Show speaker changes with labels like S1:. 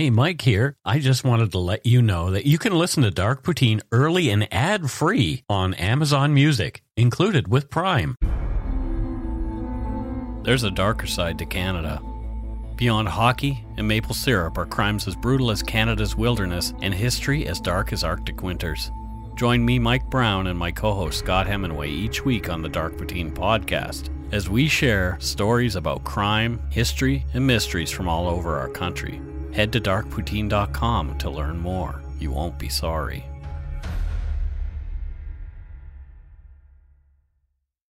S1: Hey, Mike here. I just wanted to let you know that you can listen to Dark Poutine early and ad free on Amazon Music, included with Prime. There's a darker side to Canada. Beyond hockey and maple syrup are crimes as brutal as Canada's wilderness and history as dark as Arctic winters. Join me, Mike Brown, and my co host Scott Hemingway each week on the Dark Poutine podcast as we share stories about crime, history, and mysteries from all over our country. Head to darkpoutine.com to learn more. You won't be sorry.